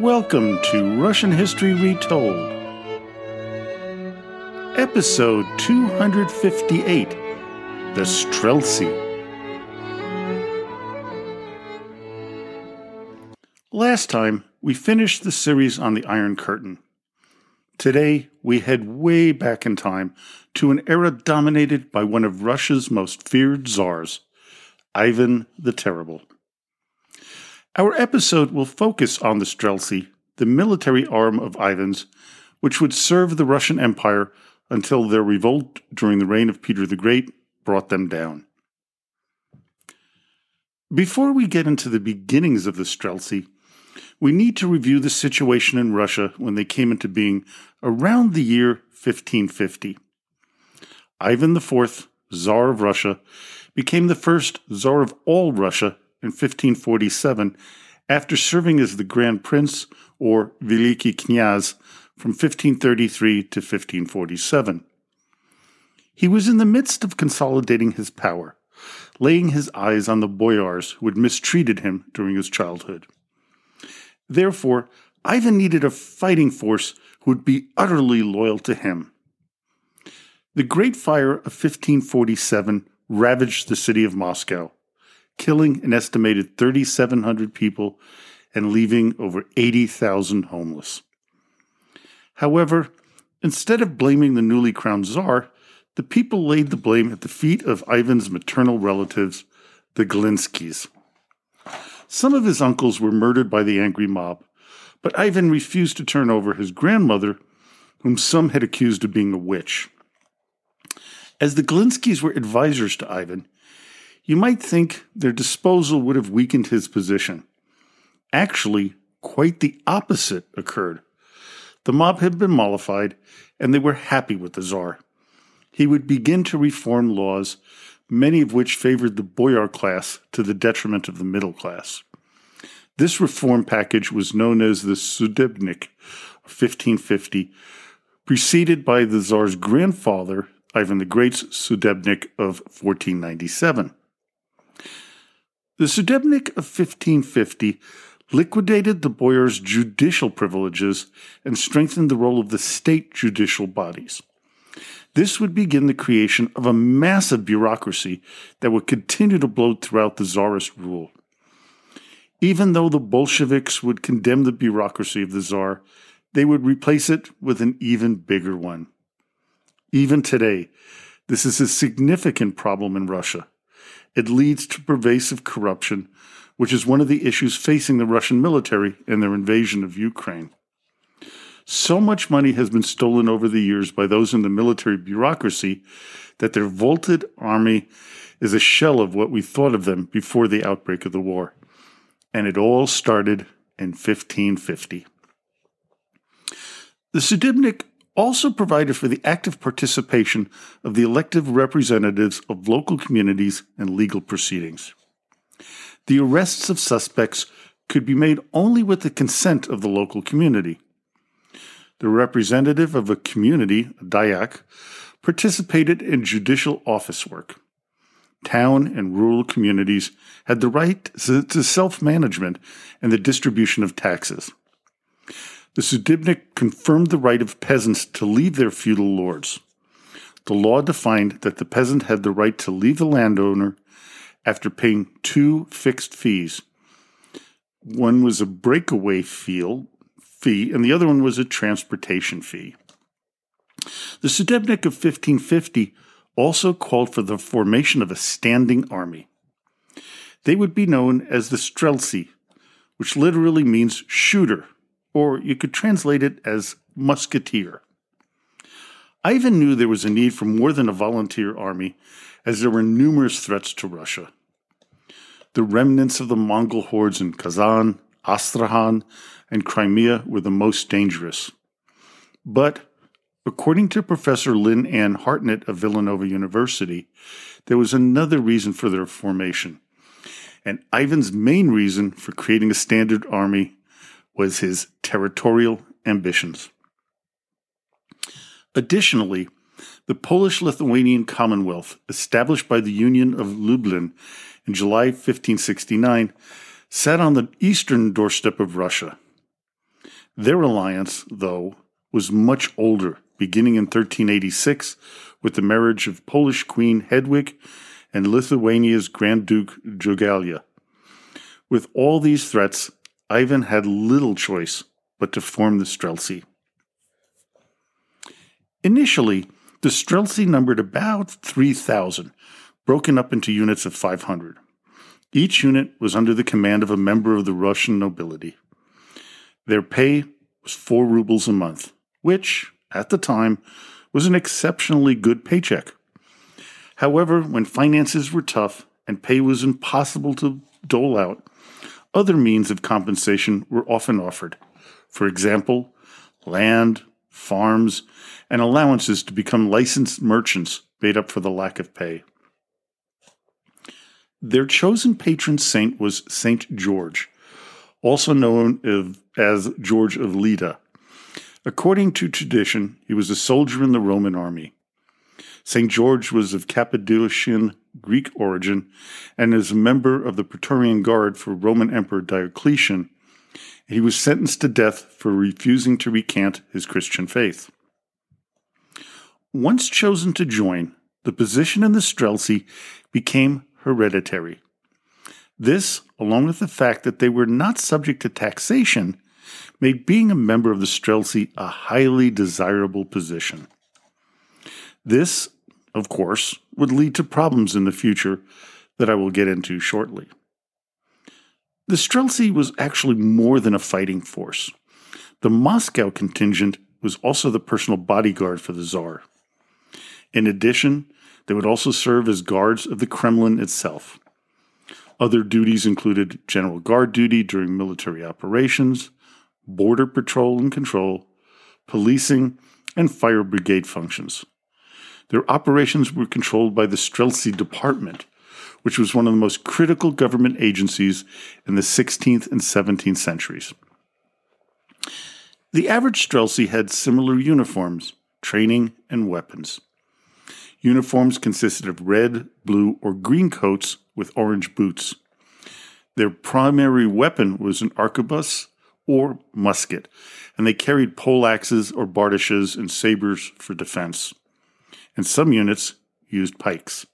Welcome to Russian History Retold, Episode 258 The Streltsy. Last time, we finished the series on the Iron Curtain. Today, we head way back in time to an era dominated by one of Russia's most feared czars, Ivan the Terrible. Our episode will focus on the Streltsy, the military arm of Ivan's, which would serve the Russian Empire until their revolt during the reign of Peter the Great brought them down. Before we get into the beginnings of the Streltsy, we need to review the situation in Russia when they came into being around the year 1550. Ivan IV, Tsar of Russia, became the first Tsar of all Russia in 1547 after serving as the Grand Prince or Veliki Knyaz from 1533 to 1547. He was in the midst of consolidating his power, laying his eyes on the boyars who had mistreated him during his childhood. Therefore, Ivan needed a fighting force who would be utterly loyal to him. The Great Fire of 1547 ravaged the city of Moscow, killing an estimated 3,700 people and leaving over 80,000 homeless. However, instead of blaming the newly crowned czar, the people laid the blame at the feet of Ivan's maternal relatives, the Glinskys. Some of his uncles were murdered by the angry mob, but Ivan refused to turn over his grandmother, whom some had accused of being a witch. As the Glinskys were advisers to Ivan, you might think their disposal would have weakened his position. Actually, quite the opposite occurred. The mob had been mollified, and they were happy with the Tsar. He would begin to reform laws, many of which favored the boyar class to the detriment of the middle class. This reform package was known as the Sudebnik of 1550, preceded by the Tsar's grandfather, Ivan the Great's Sudebnik of 1497. The Sudebnik of 1550 liquidated the boyars' judicial privileges and strengthened the role of the state judicial bodies. This would begin the creation of a massive bureaucracy that would continue to bloat throughout the czarist rule. Even though the Bolsheviks would condemn the bureaucracy of the czar, they would replace it with an even bigger one. Even today, this is a significant problem in Russia it leads to pervasive corruption, which is one of the issues facing the Russian military in their invasion of Ukraine. So much money has been stolen over the years by those in the military bureaucracy that their vaulted army is a shell of what we thought of them before the outbreak of the war. And it all started in 1550. The Sudebnik also provided for the active participation of the elective representatives of local communities in legal proceedings. The arrests of suspects could be made only with the consent of the local community. The representative of a community, a Dyak, participated in judicial office work. Town and rural communities had the right to self management and the distribution of taxes. The Sudebnik confirmed the right of peasants to leave their feudal lords. The law defined that the peasant had the right to leave the landowner after paying two fixed fees. One was a breakaway fee, fee and the other one was a transportation fee. The Sudebnik of 1550 also called for the formation of a standing army. They would be known as the Streltsy, which literally means shooter or you could translate it as musketeer. Ivan knew there was a need for more than a volunteer army, as there were numerous threats to Russia. The remnants of the Mongol hordes in Kazan, Astrakhan, and Crimea were the most dangerous. But, according to Professor Lynn Ann Hartnett of Villanova University, there was another reason for their formation. And Ivan's main reason for creating a standard army was his territorial ambitions. Additionally, the Polish Lithuanian Commonwealth, established by the Union of Lublin in July 1569, sat on the eastern doorstep of Russia. Their alliance, though, was much older, beginning in 1386 with the marriage of Polish Queen Hedwig and Lithuania's Grand Duke Jogaila. With all these threats, Ivan had little choice but to form the Streltsy. Initially, the Streltsy numbered about 3,000, broken up into units of 500. Each unit was under the command of a member of the Russian nobility. Their pay was four rubles a month, which, at the time, was an exceptionally good paycheck. However, when finances were tough and pay was impossible to dole out, other means of compensation were often offered. For example, land, farms, and allowances to become licensed merchants made up for the lack of pay. Their chosen patron saint was Saint George, also known as George of Lydda. According to tradition, he was a soldier in the Roman army. St. George was of Cappadocian Greek origin and is a member of the Praetorian Guard for Roman Emperor Diocletian. He was sentenced to death for refusing to recant his Christian faith. Once chosen to join, the position in the Streltsy became hereditary. This, along with the fact that they were not subject to taxation, made being a member of the Streltsy a highly desirable position. This, of course, would lead to problems in the future that I will get into shortly. The Streltsy was actually more than a fighting force. The Moscow contingent was also the personal bodyguard for the Tsar. In addition, they would also serve as guards of the Kremlin itself. Other duties included general guard duty during military operations, border patrol and control, policing, and fire brigade functions. Their operations were controlled by the Streltsy Department, which was one of the most critical government agencies in the 16th and 17th centuries. The average Streltsy had similar uniforms, training, and weapons. Uniforms consisted of red, blue, or green coats with orange boots. Their primary weapon was an arquebus or musket, and they carried poleaxes or bardishes and sabers for defense. And some units used pikes.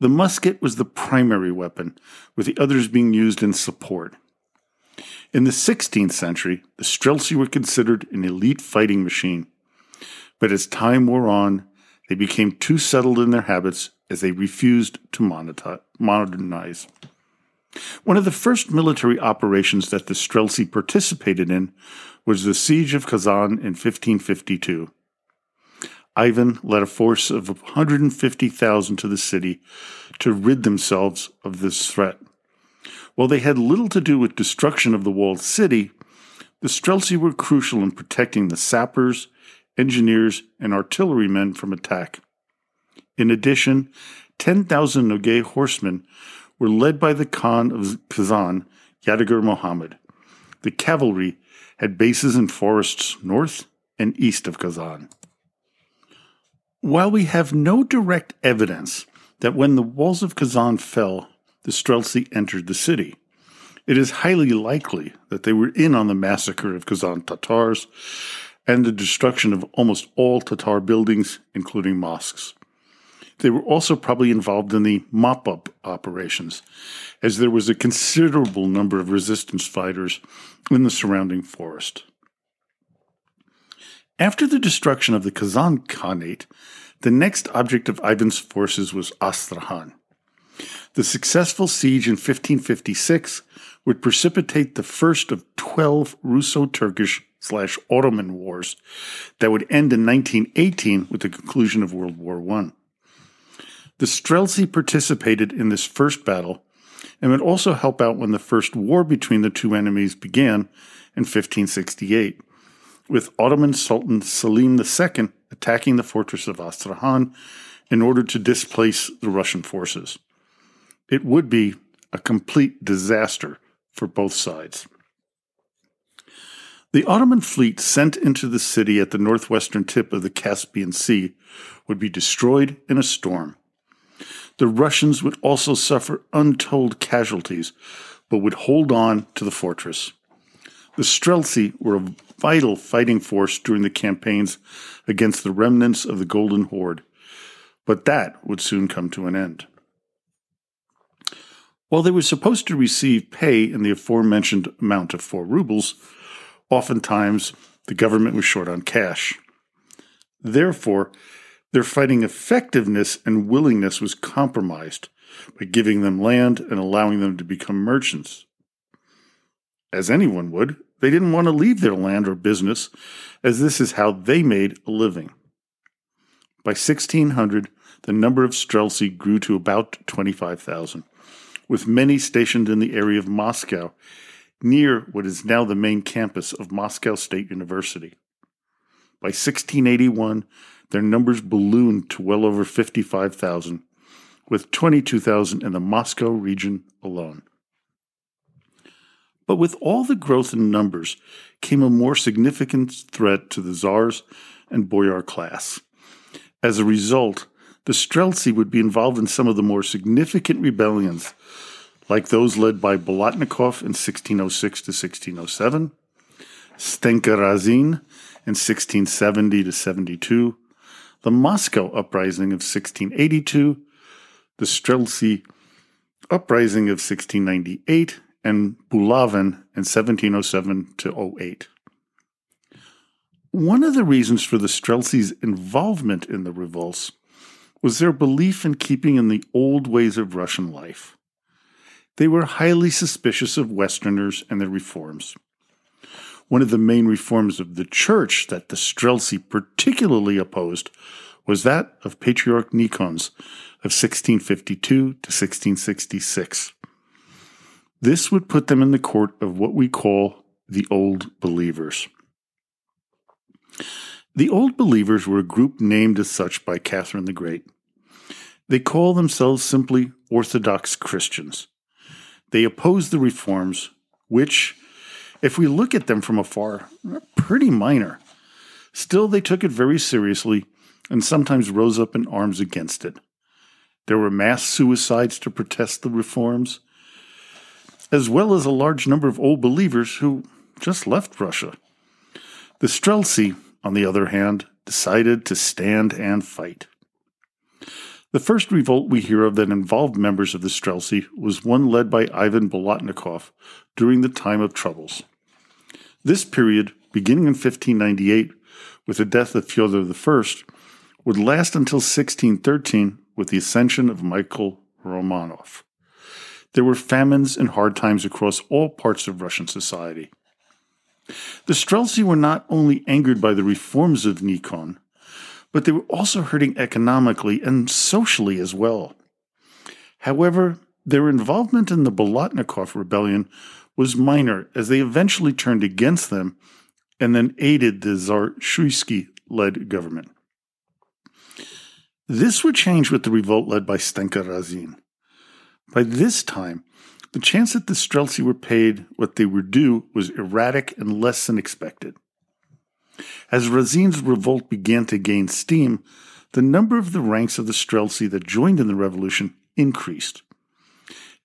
The musket was the primary weapon, with the others being used in support. In the 16th century, the Streltsy were considered an elite fighting machine. But as time wore on, they became too settled in their habits as they refused to modernize. One of the first military operations that the Streltsy participated in was the Siege of Kazan in 1552. Ivan led a force of 150,000 to the city to rid themselves of this threat. While they had little to do with destruction of the walled city, the Streltsy were crucial in protecting the sappers engineers, and artillerymen from attack. In addition, 10,000 Nogay horsemen were led by the Khan of Kazan, Yadigar Muhammad. The cavalry had bases in forests north and east of Kazan. While we have no direct evidence that when the walls of Kazan fell, the Streltsy entered the city, it is highly likely that they were in on the massacre of Kazan Tatars and the destruction of almost all Tatar buildings, including mosques. They were also probably involved in the mop up operations, as there was a considerable number of resistance fighters in the surrounding forest. After the destruction of the Kazan Khanate, the next object of Ivan's forces was Astrakhan. The successful siege in 1556 would precipitate the first of 12 Russo Turkish slash Ottoman wars that would end in 1918 with the conclusion of World War I. The Streltsy participated in this first battle and would also help out when the first war between the two enemies began in 1568, with Ottoman Sultan Selim II attacking the fortress of Astrakhan in order to displace the Russian forces. It would be a complete disaster for both sides. The Ottoman fleet sent into the city at the northwestern tip of the Caspian Sea would be destroyed in a storm. The Russians would also suffer untold casualties, but would hold on to the fortress. The Streltsy were vital fighting force during the campaigns against the remnants of the Golden Horde, but that would soon come to an end. While they were supposed to receive pay in the aforementioned amount of four rubles, oftentimes the government was short on cash. Therefore, their fighting effectiveness and willingness was compromised by giving them land and allowing them to become merchants. As anyone would, they didn't want to leave their land or business, as this is how they made a living. By 1600, the number of Streltsy grew to about 25,000, with many stationed in the area of Moscow, near what is now the main campus of Moscow State University. By 1681, their numbers ballooned to well over 55,000, with 22,000 in the Moscow region alone. But with all the growth in numbers came a more significant threat to the czars and boyar class. As a result, the Streltsy would be involved in some of the more significant rebellions, like those led by Bolotnikov in 1606 to 1607, Stenka Razin in 1670 to 72, the Moscow Uprising of 1682, the Streltsy Uprising of 1698, and Bulavin in 1707 to 08. One of the reasons for the Streltsy's involvement in the revolts was their belief in keeping in the old ways of Russian life. They were highly suspicious of Westerners and their reforms. One of the main reforms of the church that the Streltsy particularly opposed was that of Patriarch Nikon's of 1652 to 1666. This would put them in the court of what we call the Old Believers. The Old Believers were a group named as such by Catherine the Great. They call themselves simply Orthodox Christians. They oppose the reforms, which, if we look at them from afar, are pretty minor. Still, they took it very seriously and sometimes rose up in arms against it. There were mass suicides to protest the reforms, as well as a large number of old believers who just left Russia. The Streltsy, on the other hand, decided to stand and fight. The first revolt we hear of that involved members of the Streltsy was one led by Ivan Bolotnikov during the time of troubles. This period, beginning in 1598 with the death of Fyodor I, would last until 1613 with the ascension of Michael Romanov. There were famines and hard times across all parts of Russian society. The Streltsy were not only angered by the reforms of Nikon, but they were also hurting economically and socially as well. However, their involvement in the Bolotnikov rebellion was minor as they eventually turned against them and then aided the Tsar Shuisky led government. This would change with the revolt led by Stenka Razin. By this time, the chance that the Streltsy were paid what they were due was erratic and less than expected. As Razin's revolt began to gain steam, the number of the ranks of the Streltsy that joined in the revolution increased.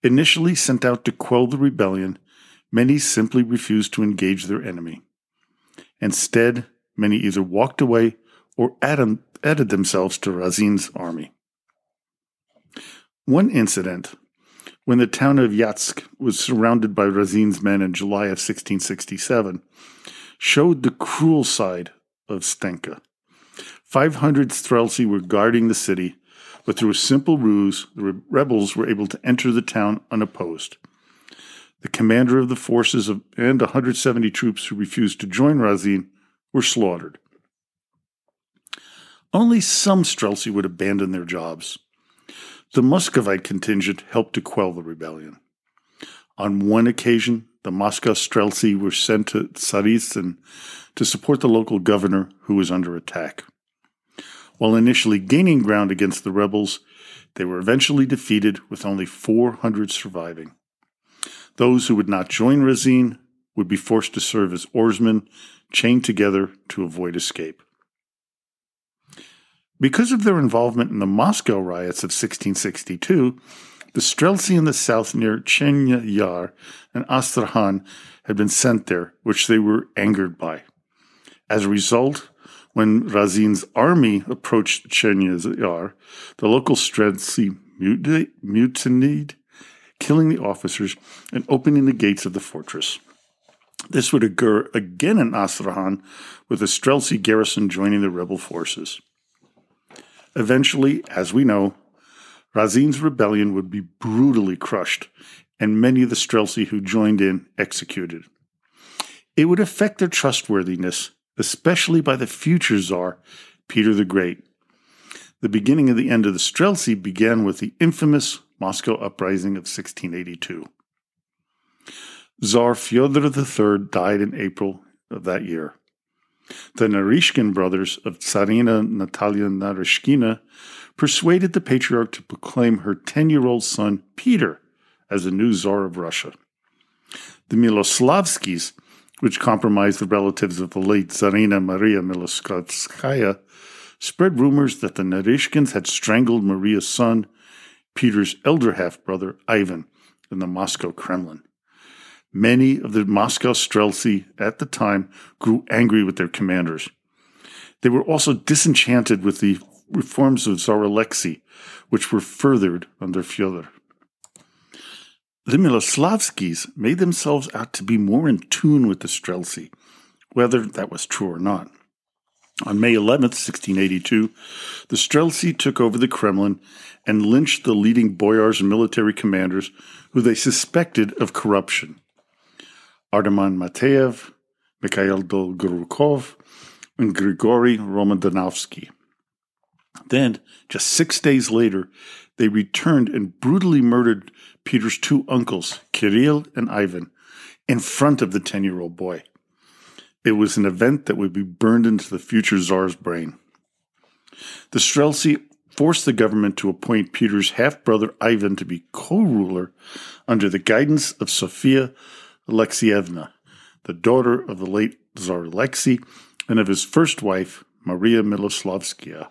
Initially sent out to quell the rebellion, many simply refused to engage their enemy. Instead, many either walked away or added, themselves to Razin's army. One incident when the town of Yaitsk was surrounded by Razin's men in July of 1667, showed the cruel side of Stenka. 500 Streltsy were guarding the city, but through a simple ruse, the rebels were able to enter the town unopposed. The commander of the forces of, and 170 troops who refused to join Razin were slaughtered. Only some Streltsy would abandon their jobs. The Muscovite contingent helped to quell the rebellion. On one occasion, the Moscow Streltsy were sent to Tsaritsyn to support the local governor who was under attack. While initially gaining ground against the rebels, they were eventually defeated with only 400 surviving. Those who would not join Razin would be forced to serve as oarsmen, chained together to avoid escape. Because of their involvement in the Moscow riots of 1662, The Streltsy in the south near Cherny Yar and Astrakhan had been sent there, which they were angered by. As a result, when Razin's army approached Cherny Yar, the local Streltsy mutinied, killing the officers and opening the gates of the fortress. This would occur again in Astrakhan, with the Streltsy garrison joining the rebel forces. Eventually, as we know, Razin's rebellion would be brutally crushed and many of the Streltsy who joined in executed. It would affect their trustworthiness, especially by the future Tsar, Peter the Great. The beginning of the end of the Streltsy began with the infamous Moscow uprising of 1682. Tsar Fyodor III died in April of that year. The Narishkin brothers of Tsarina Natalia Narishkina persuaded the patriarch to proclaim her 10 year old son, Peter, as the new Tsar of Russia. The Miloslavskis, which comprised the relatives of the late Tsarina Maria Miloslavskaya, spread rumors that the Narishkins had strangled Maria's son, Peter's elder half brother, Ivan, in the Moscow Kremlin. Many of the Moscow Streltsy at the time grew angry with their commanders. They were also disenchanted with the reforms of Tsar Alexei, which were furthered under Fyodor. The Miloslavskis made themselves out to be more in tune with the Streltsy, whether that was true or not. On May 11, 1682, the Streltsy took over the Kremlin and lynched the leading boyars and military commanders who they suspected of corruption. Arteman Mateev, Mikhail Dolgorukov, and Grigory Romodanovsky. Then, just six days later, they returned and brutally murdered Peter's two uncles, Kirill and Ivan, in front of the 10 year old boy. It was an event that would be burned into the future czar's brain. The Streltsy forced the government to appoint Peter's half brother Ivan to be co ruler under the guidance of Sophia Alexievna, the daughter of the late Tsar Alexei and of his first wife, Maria Miloslavskaya.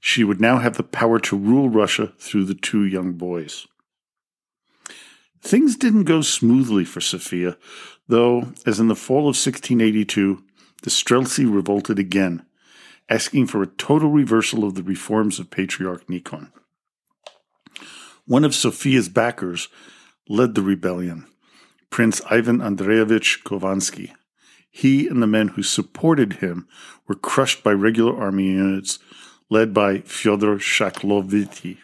She would now have the power to rule Russia through the two young boys. Things didn't go smoothly for Sophia, though, as in the fall of 1682, the Streltsy revolted again, asking for a total reversal of the reforms of Patriarch Nikon. One of Sophia's backers led the rebellion, Prince Ivan Andreevich Khovansky. He and the men who supported him were crushed by regular army units led by Fyodor Shaklovity.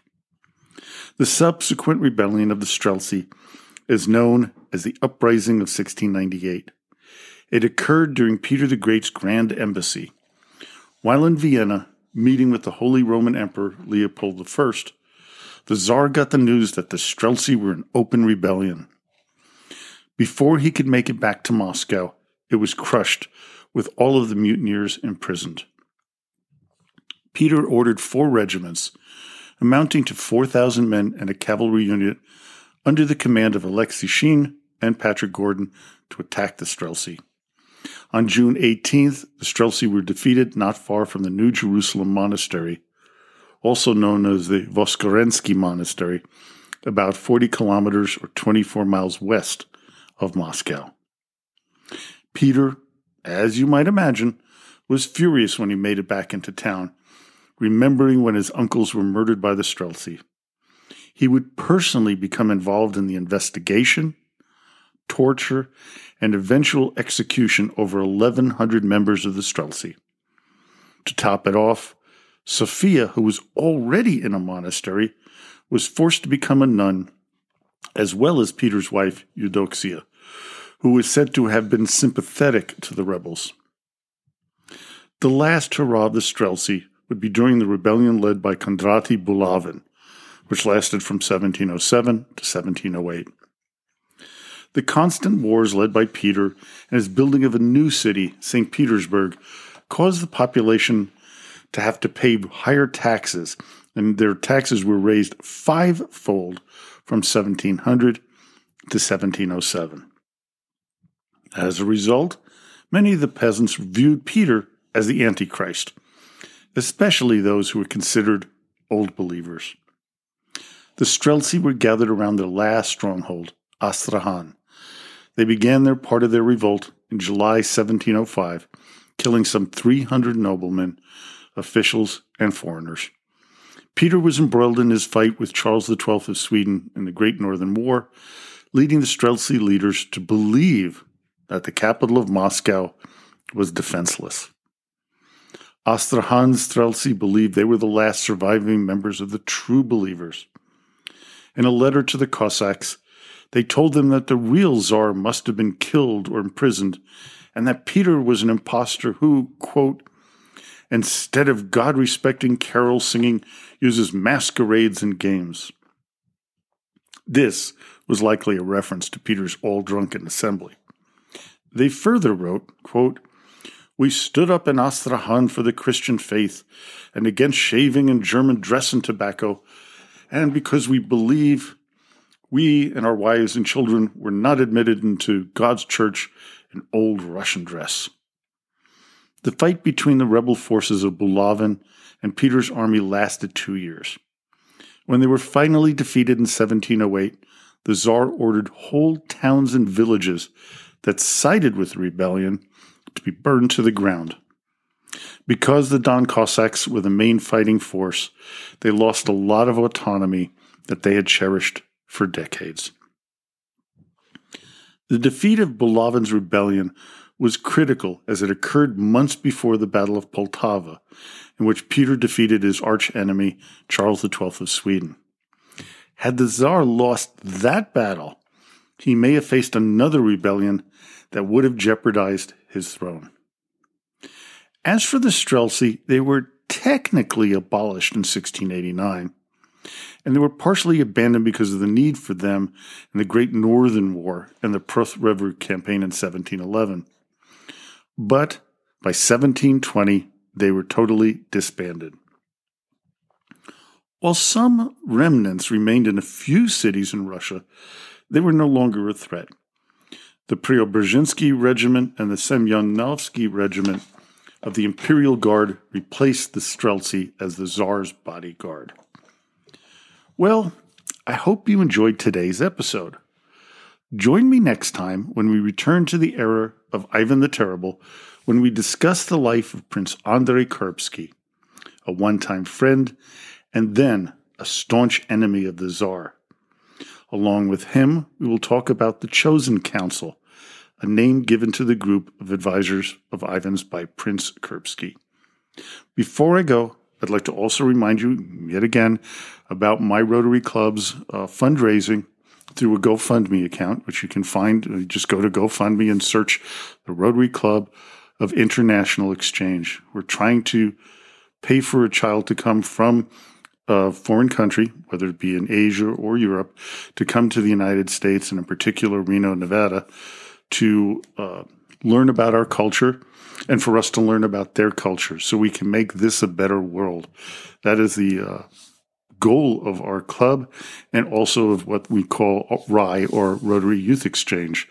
The subsequent rebellion of the Streltsy is known as the Uprising of 1698. It occurred during Peter the Great's grand embassy. While in Vienna, meeting with the Holy Roman Emperor Leopold I, the Tsar got the news that the Streltsy were in open rebellion. Before he could make it back to Moscow, it was crushed, with all of the mutineers imprisoned. Peter ordered four regiments, amounting to 4,000 men and a cavalry unit, under the command of Alexei Shein and Patrick Gordon, to attack the Streltsy. On June 18th, the Streltsy were defeated not far from the New Jerusalem Monastery, also known as the Voskresensky Monastery, about 40 kilometers or 24 miles west of Moscow. Peter, as you might imagine, was furious when he made it back into town, remembering when his uncles were murdered by the Streltsy. He would personally become involved in the investigation, torture, and eventual execution over 1,100 members of the Streltsy. To top it off, Sophia, who was already in a monastery, was forced to become a nun, as well as Peter's wife, Eudoxia, who was said to have been sympathetic to the rebels. The last hurrah of the Streltsy would be during the rebellion led by Kondraty Bulavin, which lasted from 1707 to 1708. The constant wars led by Peter and his building of a new city, St. Petersburg, caused the population to have to pay higher taxes, and their taxes were raised fivefold from 1700 to 1707. As a result, many of the peasants viewed Peter as the Antichrist, especially those who were considered old believers. The Streltsy were gathered around their last stronghold, Astrakhan. They began their part of their revolt in July 1705, killing some 300 noblemen, officials, and foreigners. Peter was embroiled in his fight with Charles XII of Sweden in the Great Northern War, leading the Streltsy leaders to believe that the capital of Moscow was defenseless. Astrakhan Streltsy believed they were the last surviving members of the true believers. In a letter to the Cossacks, they told them that the real Tsar must have been killed or imprisoned, and that Peter was an impostor who, quote, instead of God respecting carol singing, uses masquerades and games. This was likely a reference to Peter's all drunken assembly. They further wrote, quote, We stood up in Astrakhan for the Christian faith and against shaving and German dress and tobacco, and because we believe we and our wives and children were not admitted into God's church in old Russian dress. The fight between the rebel forces of Bulavin and Peter's army lasted two years. When they were finally defeated in 1708, the Tsar ordered whole towns and villages that sided with the rebellion to be burned to the ground. Because the Don Cossacks were the main fighting force, they lost a lot of autonomy that they had cherished for decades. The defeat of Bulavin's rebellion was critical as it occurred months before the Battle of Poltava, in which Peter defeated his archenemy, Charles XII of Sweden. Had the Tsar lost that battle, he may have faced another rebellion that would have jeopardized his throne. As for the Streltsy, they were technically abolished in 1689, and they were partially abandoned because of the need for them in the Great Northern War and the Pruth River campaign in 1711. But by 1720, they were totally disbanded. While some remnants remained in a few cities in Russia, they were no longer a threat. The Preobrazhensky Regiment and the Semyonovsky Regiment of the Imperial Guard replaced the Streltsy as the Tsar's bodyguard. Well, I hope you enjoyed today's episode. Join me next time when we return to the era of Ivan the Terrible when we discuss the life of Prince Andrei Kurbsky, a one time friend and then a staunch enemy of the Tsar. Along with him, we will talk about the Chosen Council, a name given to the group of advisors of Ivan's by Prince Kurbsky. Before I go, I'd like to also remind you yet again about my Rotary Club's uh, fundraising through a GoFundMe account, which you can find. Uh, just go to GoFundMe and search the Rotary Club of International Exchange. We're trying to pay for a child to come from a foreign country, whether it be in Asia or Europe, to come to the United States, and in particular Reno, Nevada, to uh, learn about our culture and for us to learn about their culture so we can make this a better world. That is the uh, goal of our club and also of what we call RYE or Rotary Youth Exchange.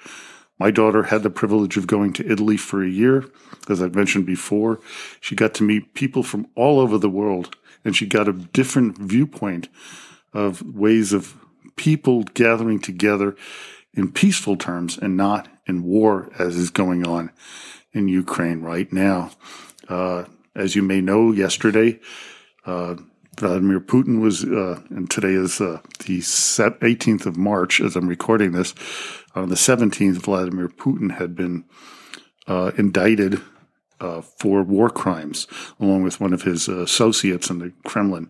My daughter had the privilege of going to Italy for a year. As I've mentioned before, she got to meet people from all over the world and she got a different viewpoint of ways of people gathering together in peaceful terms and not in war as is going on in Ukraine right now. Uh, as you may know, yesterday, uh, Vladimir Putin was, uh, and today is uh, the 18th of March as I'm recording this. On the 17th, Vladimir Putin had been uh, indicted uh, for war crimes, along with one of his associates in the Kremlin.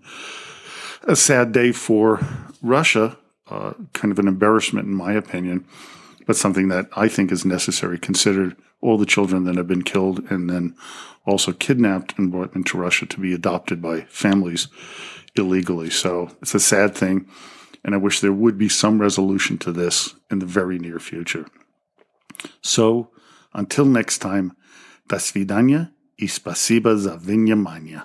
A sad day for Russia, uh, kind of an embarrassment, in my opinion, but something that I think is necessary, considered all the children that have been killed and then also kidnapped and brought into Russia to be adopted by families illegally. So it's a sad thing. And I wish there would be some resolution to this in the very near future. So until next time, до свидания и спасибо за внимание.